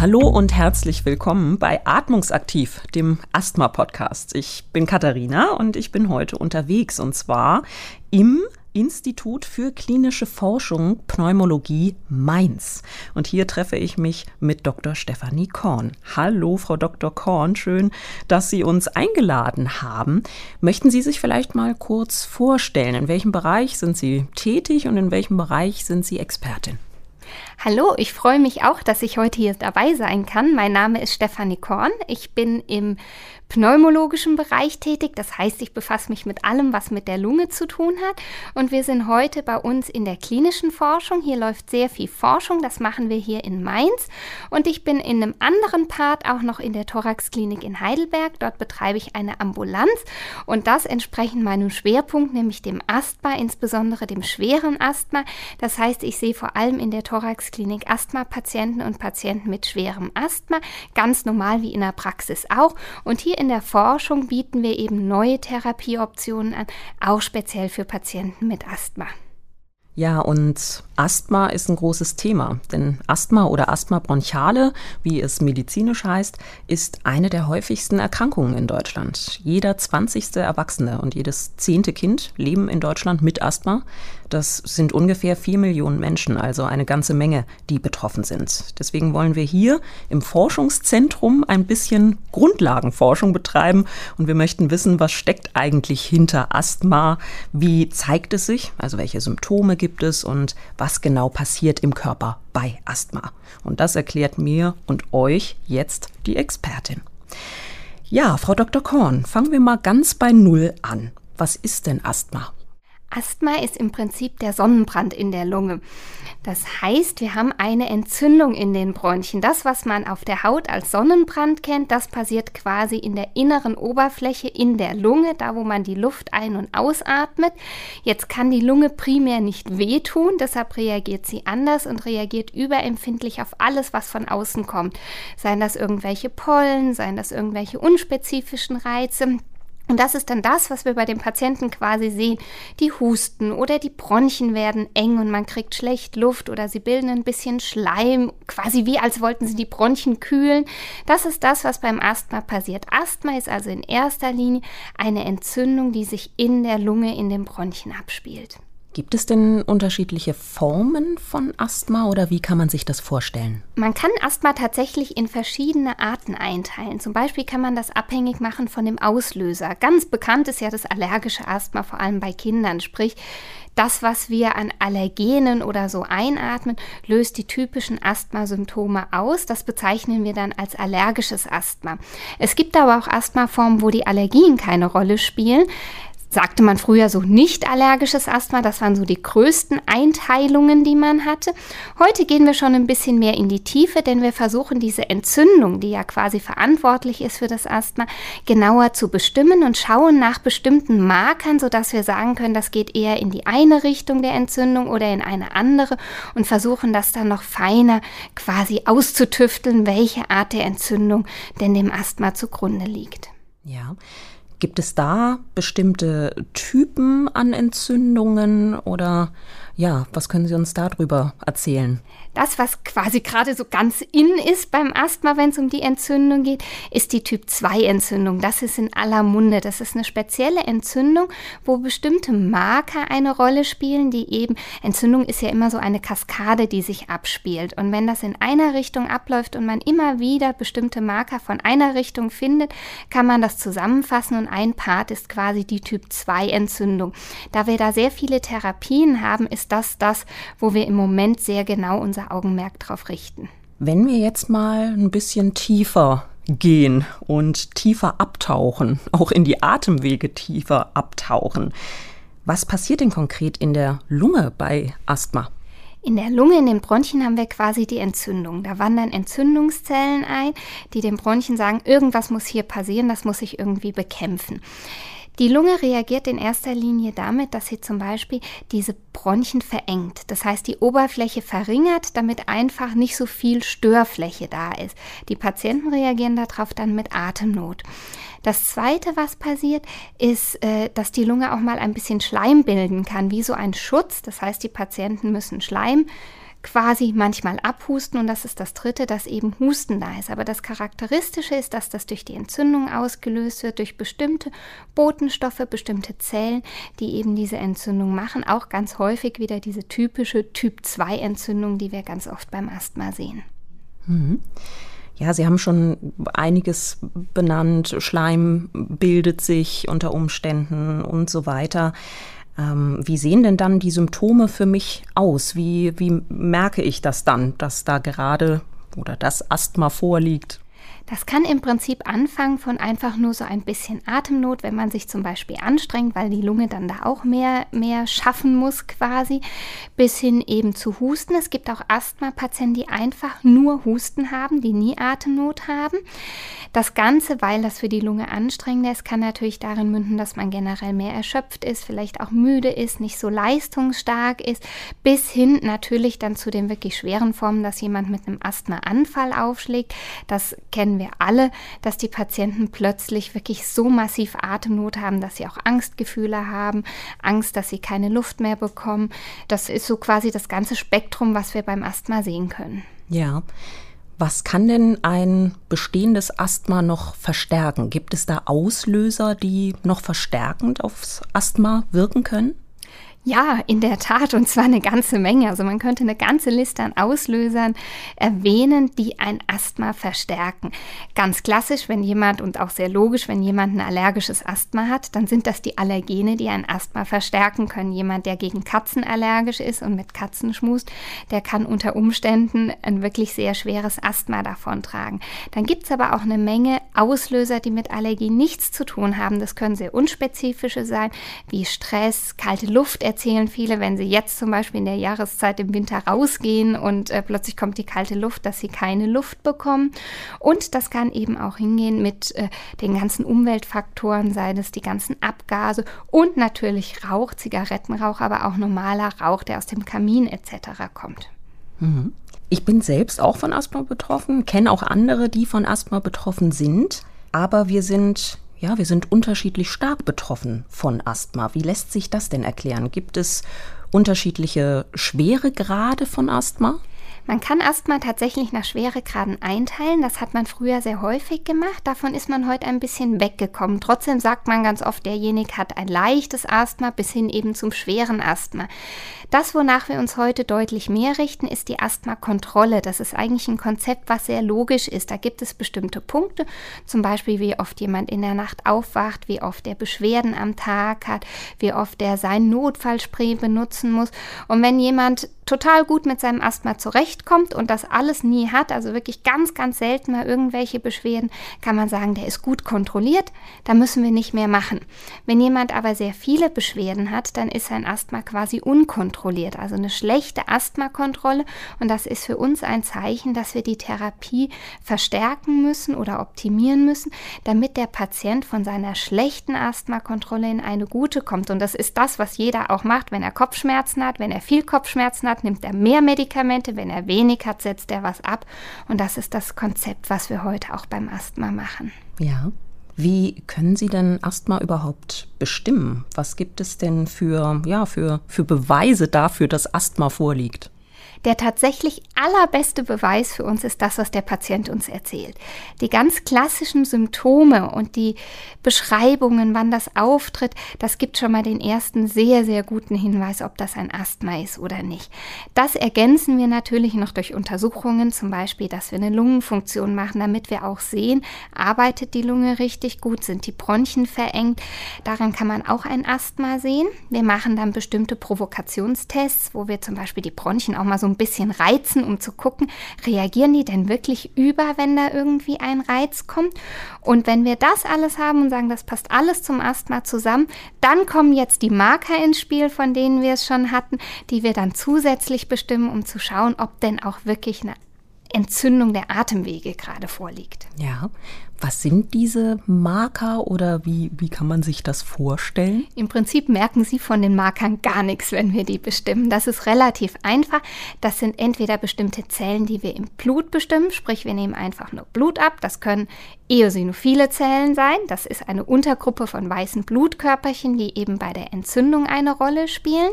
Hallo und herzlich willkommen bei Atmungsaktiv, dem Asthma-Podcast. Ich bin Katharina und ich bin heute unterwegs und zwar im Institut für klinische Forschung Pneumologie Mainz. Und hier treffe ich mich mit Dr. Stefanie Korn. Hallo, Frau Dr. Korn, schön, dass Sie uns eingeladen haben. Möchten Sie sich vielleicht mal kurz vorstellen, in welchem Bereich sind Sie tätig und in welchem Bereich sind Sie Expertin? Hallo, ich freue mich auch, dass ich heute hier dabei sein kann. Mein Name ist Stefanie Korn. Ich bin im pneumologischen Bereich tätig. Das heißt, ich befasse mich mit allem, was mit der Lunge zu tun hat. Und wir sind heute bei uns in der klinischen Forschung. Hier läuft sehr viel Forschung. Das machen wir hier in Mainz. Und ich bin in einem anderen Part auch noch in der Thoraxklinik in Heidelberg. Dort betreibe ich eine Ambulanz. Und das entsprechend meinem Schwerpunkt, nämlich dem Asthma, insbesondere dem schweren Asthma. Das heißt, ich sehe vor allem in der Thoraxklinik Asthma-Patienten und Patienten mit schwerem Asthma. Ganz normal wie in der Praxis auch. Und hier in der Forschung bieten wir eben neue Therapieoptionen an, auch speziell für Patienten mit Asthma. Ja, und Asthma ist ein großes Thema, denn Asthma oder Asthma bronchiale, wie es medizinisch heißt, ist eine der häufigsten Erkrankungen in Deutschland. Jeder zwanzigste Erwachsene und jedes zehnte Kind leben in Deutschland mit Asthma. Das sind ungefähr vier Millionen Menschen, also eine ganze Menge, die betroffen sind. Deswegen wollen wir hier im Forschungszentrum ein bisschen Grundlagenforschung betreiben und wir möchten wissen, was steckt eigentlich hinter Asthma, wie zeigt es sich, also welche Symptome gibt es und was genau passiert im Körper bei Asthma. Und das erklärt mir und euch jetzt die Expertin. Ja, Frau Dr. Korn, fangen wir mal ganz bei Null an. Was ist denn Asthma? Asthma ist im Prinzip der Sonnenbrand in der Lunge. Das heißt, wir haben eine Entzündung in den Bronchien. Das, was man auf der Haut als Sonnenbrand kennt, das passiert quasi in der inneren Oberfläche in der Lunge, da wo man die Luft ein- und ausatmet. Jetzt kann die Lunge primär nicht wehtun, deshalb reagiert sie anders und reagiert überempfindlich auf alles, was von außen kommt. Seien das irgendwelche Pollen, seien das irgendwelche unspezifischen Reize. Und das ist dann das, was wir bei den Patienten quasi sehen. Die husten oder die Bronchien werden eng und man kriegt schlecht Luft oder sie bilden ein bisschen Schleim, quasi wie als wollten sie die Bronchien kühlen. Das ist das, was beim Asthma passiert. Asthma ist also in erster Linie eine Entzündung, die sich in der Lunge, in den Bronchien abspielt. Gibt es denn unterschiedliche Formen von Asthma oder wie kann man sich das vorstellen? Man kann Asthma tatsächlich in verschiedene Arten einteilen. Zum Beispiel kann man das abhängig machen von dem Auslöser. Ganz bekannt ist ja das allergische Asthma, vor allem bei Kindern. Sprich, das, was wir an Allergenen oder so einatmen, löst die typischen Asthmasymptome aus. Das bezeichnen wir dann als allergisches Asthma. Es gibt aber auch Asthmaformen, wo die Allergien keine Rolle spielen sagte man früher so nicht allergisches Asthma. Das waren so die größten Einteilungen, die man hatte. Heute gehen wir schon ein bisschen mehr in die Tiefe, denn wir versuchen diese Entzündung, die ja quasi verantwortlich ist für das Asthma, genauer zu bestimmen und schauen nach bestimmten Markern, sodass wir sagen können, das geht eher in die eine Richtung der Entzündung oder in eine andere und versuchen das dann noch feiner quasi auszutüfteln, welche Art der Entzündung denn dem Asthma zugrunde liegt. Ja. Gibt es da bestimmte Typen an Entzündungen oder ja, was können Sie uns darüber erzählen? Das, was quasi gerade so ganz in ist beim Asthma, wenn es um die Entzündung geht, ist die Typ-2-Entzündung. Das ist in aller Munde. Das ist eine spezielle Entzündung, wo bestimmte Marker eine Rolle spielen, die eben, Entzündung ist ja immer so eine Kaskade, die sich abspielt. Und wenn das in einer Richtung abläuft und man immer wieder bestimmte Marker von einer Richtung findet, kann man das zusammenfassen und ein Part ist quasi die Typ-2-Entzündung. Da wir da sehr viele Therapien haben, ist das das, wo wir im Moment sehr genau unser Augenmerk drauf richten. Wenn wir jetzt mal ein bisschen tiefer gehen und tiefer abtauchen, auch in die Atemwege tiefer abtauchen, was passiert denn konkret in der Lunge bei Asthma? In der Lunge, in den Bronchien haben wir quasi die Entzündung. Da wandern Entzündungszellen ein, die den Bronchien sagen, irgendwas muss hier passieren, das muss ich irgendwie bekämpfen. Die Lunge reagiert in erster Linie damit, dass sie zum Beispiel diese Bronchien verengt. Das heißt, die Oberfläche verringert, damit einfach nicht so viel Störfläche da ist. Die Patienten reagieren darauf dann mit Atemnot. Das Zweite, was passiert, ist, äh, dass die Lunge auch mal ein bisschen Schleim bilden kann, wie so ein Schutz. Das heißt, die Patienten müssen Schleim quasi manchmal abhusten und das ist das dritte, dass eben Husten da ist. Aber das Charakteristische ist, dass das durch die Entzündung ausgelöst wird, durch bestimmte Botenstoffe, bestimmte Zellen, die eben diese Entzündung machen. Auch ganz häufig wieder diese typische Typ-2-Entzündung, die wir ganz oft beim Asthma sehen. Mhm. Ja, Sie haben schon einiges benannt. Schleim bildet sich unter Umständen und so weiter. Ähm, wie sehen denn dann die Symptome für mich aus? Wie, wie merke ich das dann, dass da gerade oder das Asthma vorliegt? Das kann im Prinzip anfangen von einfach nur so ein bisschen Atemnot, wenn man sich zum Beispiel anstrengt, weil die Lunge dann da auch mehr, mehr schaffen muss quasi, bis hin eben zu Husten. Es gibt auch Asthma-Patienten, die einfach nur Husten haben, die nie Atemnot haben. Das Ganze, weil das für die Lunge anstrengender ist, kann natürlich darin münden, dass man generell mehr erschöpft ist, vielleicht auch müde ist, nicht so leistungsstark ist, bis hin natürlich dann zu den wirklich schweren Formen, dass jemand mit einem Asthma-Anfall aufschlägt. Das kennen kennen wir alle, dass die Patienten plötzlich wirklich so massiv Atemnot haben, dass sie auch Angstgefühle haben, Angst, dass sie keine Luft mehr bekommen. Das ist so quasi das ganze Spektrum, was wir beim Asthma sehen können. Ja. Was kann denn ein bestehendes Asthma noch verstärken? Gibt es da Auslöser, die noch verstärkend aufs Asthma wirken können? Ja, in der Tat, und zwar eine ganze Menge. Also man könnte eine ganze Liste an Auslösern erwähnen, die ein Asthma verstärken. Ganz klassisch, wenn jemand, und auch sehr logisch, wenn jemand ein allergisches Asthma hat, dann sind das die Allergene, die ein Asthma verstärken können. Jemand, der gegen Katzen allergisch ist und mit Katzen schmust, der kann unter Umständen ein wirklich sehr schweres Asthma davontragen. Dann gibt es aber auch eine Menge Auslöser, die mit Allergie nichts zu tun haben. Das können sehr unspezifische sein, wie Stress, kalte Luft, erzählen viele, wenn sie jetzt zum Beispiel in der Jahreszeit im Winter rausgehen und äh, plötzlich kommt die kalte Luft, dass sie keine Luft bekommen. Und das kann eben auch hingehen mit äh, den ganzen Umweltfaktoren, sei es die ganzen Abgase und natürlich Rauch, Zigarettenrauch, aber auch normaler Rauch, der aus dem Kamin etc. kommt. Mhm. Ich bin selbst auch von Asthma betroffen, kenne auch andere, die von Asthma betroffen sind, aber wir sind ja, wir sind unterschiedlich stark betroffen von Asthma. Wie lässt sich das denn erklären? Gibt es unterschiedliche Schweregrade von Asthma? Man kann Asthma tatsächlich nach Schweregraden einteilen. Das hat man früher sehr häufig gemacht. Davon ist man heute ein bisschen weggekommen. Trotzdem sagt man ganz oft, derjenige hat ein leichtes Asthma bis hin eben zum schweren Asthma. Das, wonach wir uns heute deutlich mehr richten, ist die Asthmakontrolle. Das ist eigentlich ein Konzept, was sehr logisch ist. Da gibt es bestimmte Punkte, zum Beispiel wie oft jemand in der Nacht aufwacht, wie oft er Beschwerden am Tag hat, wie oft er sein Notfallspray benutzen muss. Und wenn jemand total gut mit seinem Asthma zurechtkommt und das alles nie hat, also wirklich ganz, ganz selten mal irgendwelche Beschwerden, kann man sagen, der ist gut kontrolliert, da müssen wir nicht mehr machen. Wenn jemand aber sehr viele Beschwerden hat, dann ist sein Asthma quasi unkontrolliert, also eine schlechte Asthmakontrolle und das ist für uns ein Zeichen, dass wir die Therapie verstärken müssen oder optimieren müssen, damit der Patient von seiner schlechten Asthmakontrolle in eine gute kommt und das ist das, was jeder auch macht, wenn er Kopfschmerzen hat, wenn er viel Kopfschmerzen hat, hat, nimmt er mehr Medikamente. Wenn er wenig hat, setzt er was ab. Und das ist das Konzept, was wir heute auch beim Asthma machen. Ja. Wie können Sie denn Asthma überhaupt bestimmen? Was gibt es denn für, ja, für, für Beweise dafür, dass Asthma vorliegt? Der tatsächlich allerbeste Beweis für uns ist das, was der Patient uns erzählt. Die ganz klassischen Symptome und die Beschreibungen, wann das auftritt, das gibt schon mal den ersten sehr, sehr guten Hinweis, ob das ein Asthma ist oder nicht. Das ergänzen wir natürlich noch durch Untersuchungen, zum Beispiel, dass wir eine Lungenfunktion machen, damit wir auch sehen, arbeitet die Lunge richtig gut, sind die Bronchien verengt. Daran kann man auch ein Asthma sehen. Wir machen dann bestimmte Provokationstests, wo wir zum Beispiel die Bronchien auch mal so ein bisschen reizen, um zu gucken, reagieren die denn wirklich über, wenn da irgendwie ein Reiz kommt? Und wenn wir das alles haben und sagen, das passt alles zum Asthma zusammen, dann kommen jetzt die Marker ins Spiel, von denen wir es schon hatten, die wir dann zusätzlich bestimmen, um zu schauen, ob denn auch wirklich eine Entzündung der Atemwege gerade vorliegt. Ja, was sind diese Marker oder wie, wie kann man sich das vorstellen? Im Prinzip merken Sie von den Markern gar nichts, wenn wir die bestimmen. Das ist relativ einfach. Das sind entweder bestimmte Zellen, die wir im Blut bestimmen, sprich wir nehmen einfach nur Blut ab. Das können eosinophile Zellen sein. Das ist eine Untergruppe von weißen Blutkörperchen, die eben bei der Entzündung eine Rolle spielen.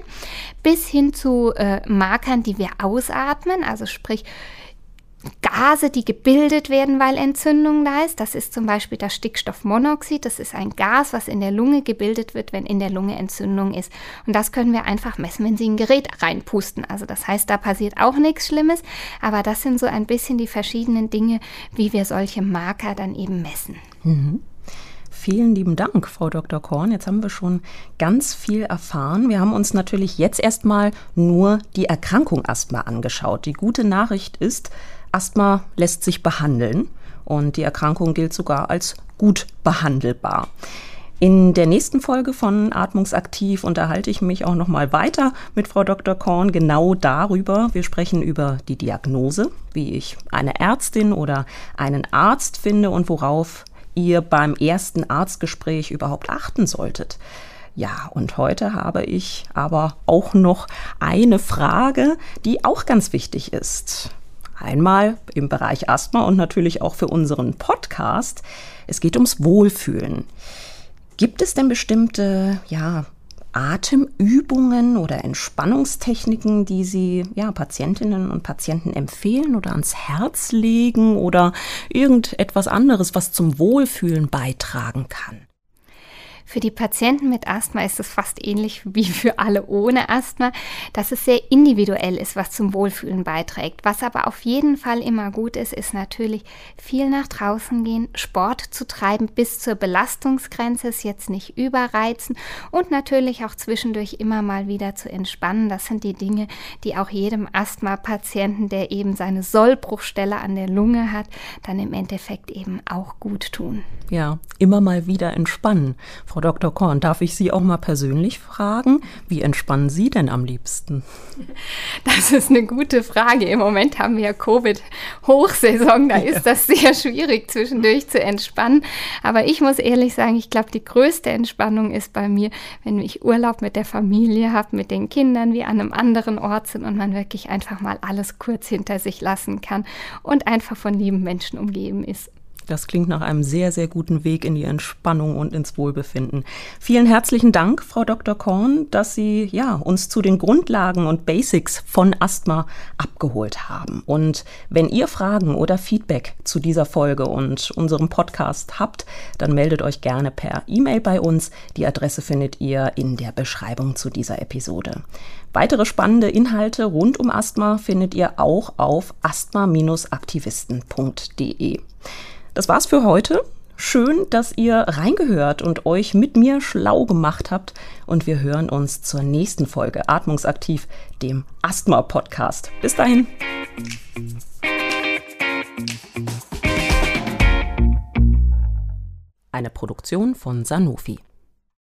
Bis hin zu äh, Markern, die wir ausatmen, also sprich Gase, die gebildet werden, weil Entzündung da ist. Das ist zum Beispiel das Stickstoffmonoxid. Das ist ein Gas, was in der Lunge gebildet wird, wenn in der Lunge Entzündung ist. Und das können wir einfach messen, wenn Sie ein Gerät reinpusten. Also das heißt, da passiert auch nichts Schlimmes. Aber das sind so ein bisschen die verschiedenen Dinge, wie wir solche Marker dann eben messen. Mhm. Vielen lieben Dank, Frau Dr. Korn. Jetzt haben wir schon ganz viel erfahren. Wir haben uns natürlich jetzt erstmal nur die Erkrankung Asthma angeschaut. Die gute Nachricht ist, Asthma lässt sich behandeln und die Erkrankung gilt sogar als gut behandelbar. In der nächsten Folge von Atmungsaktiv unterhalte ich mich auch noch mal weiter mit Frau Dr. Korn genau darüber. Wir sprechen über die Diagnose, wie ich eine Ärztin oder einen Arzt finde und worauf ihr beim ersten Arztgespräch überhaupt achten solltet. Ja, und heute habe ich aber auch noch eine Frage, die auch ganz wichtig ist. Einmal im Bereich Asthma und natürlich auch für unseren Podcast. Es geht ums Wohlfühlen. Gibt es denn bestimmte, ja, Atemübungen oder Entspannungstechniken, die Sie ja, Patientinnen und Patienten empfehlen oder ans Herz legen oder irgendetwas anderes, was zum Wohlfühlen beitragen kann? Für die Patienten mit Asthma ist es fast ähnlich wie für alle ohne Asthma, dass es sehr individuell ist, was zum Wohlfühlen beiträgt. Was aber auf jeden Fall immer gut ist, ist natürlich viel nach draußen gehen, Sport zu treiben bis zur Belastungsgrenze, es jetzt nicht überreizen und natürlich auch zwischendurch immer mal wieder zu entspannen. Das sind die Dinge, die auch jedem Asthma-Patienten, der eben seine Sollbruchstelle an der Lunge hat, dann im Endeffekt eben auch gut tun. Ja, immer mal wieder entspannen. Frau Dr. Korn, darf ich Sie auch mal persönlich fragen, wie entspannen Sie denn am liebsten? Das ist eine gute Frage. Im Moment haben wir ja Covid-Hochsaison, da ist das sehr schwierig zwischendurch zu entspannen. Aber ich muss ehrlich sagen, ich glaube, die größte Entspannung ist bei mir, wenn ich Urlaub mit der Familie habe, mit den Kindern, wie an einem anderen Ort sind und man wirklich einfach mal alles kurz hinter sich lassen kann und einfach von lieben Menschen umgeben ist. Das klingt nach einem sehr, sehr guten Weg in die Entspannung und ins Wohlbefinden. Vielen herzlichen Dank, Frau Dr. Korn, dass Sie ja, uns zu den Grundlagen und Basics von Asthma abgeholt haben. Und wenn ihr Fragen oder Feedback zu dieser Folge und unserem Podcast habt, dann meldet euch gerne per E-Mail bei uns. Die Adresse findet ihr in der Beschreibung zu dieser Episode. Weitere spannende Inhalte rund um Asthma findet ihr auch auf asthma-aktivisten.de. Das war's für heute. Schön, dass ihr reingehört und euch mit mir schlau gemacht habt. Und wir hören uns zur nächsten Folge Atmungsaktiv, dem Asthma-Podcast. Bis dahin. Eine Produktion von Sanofi.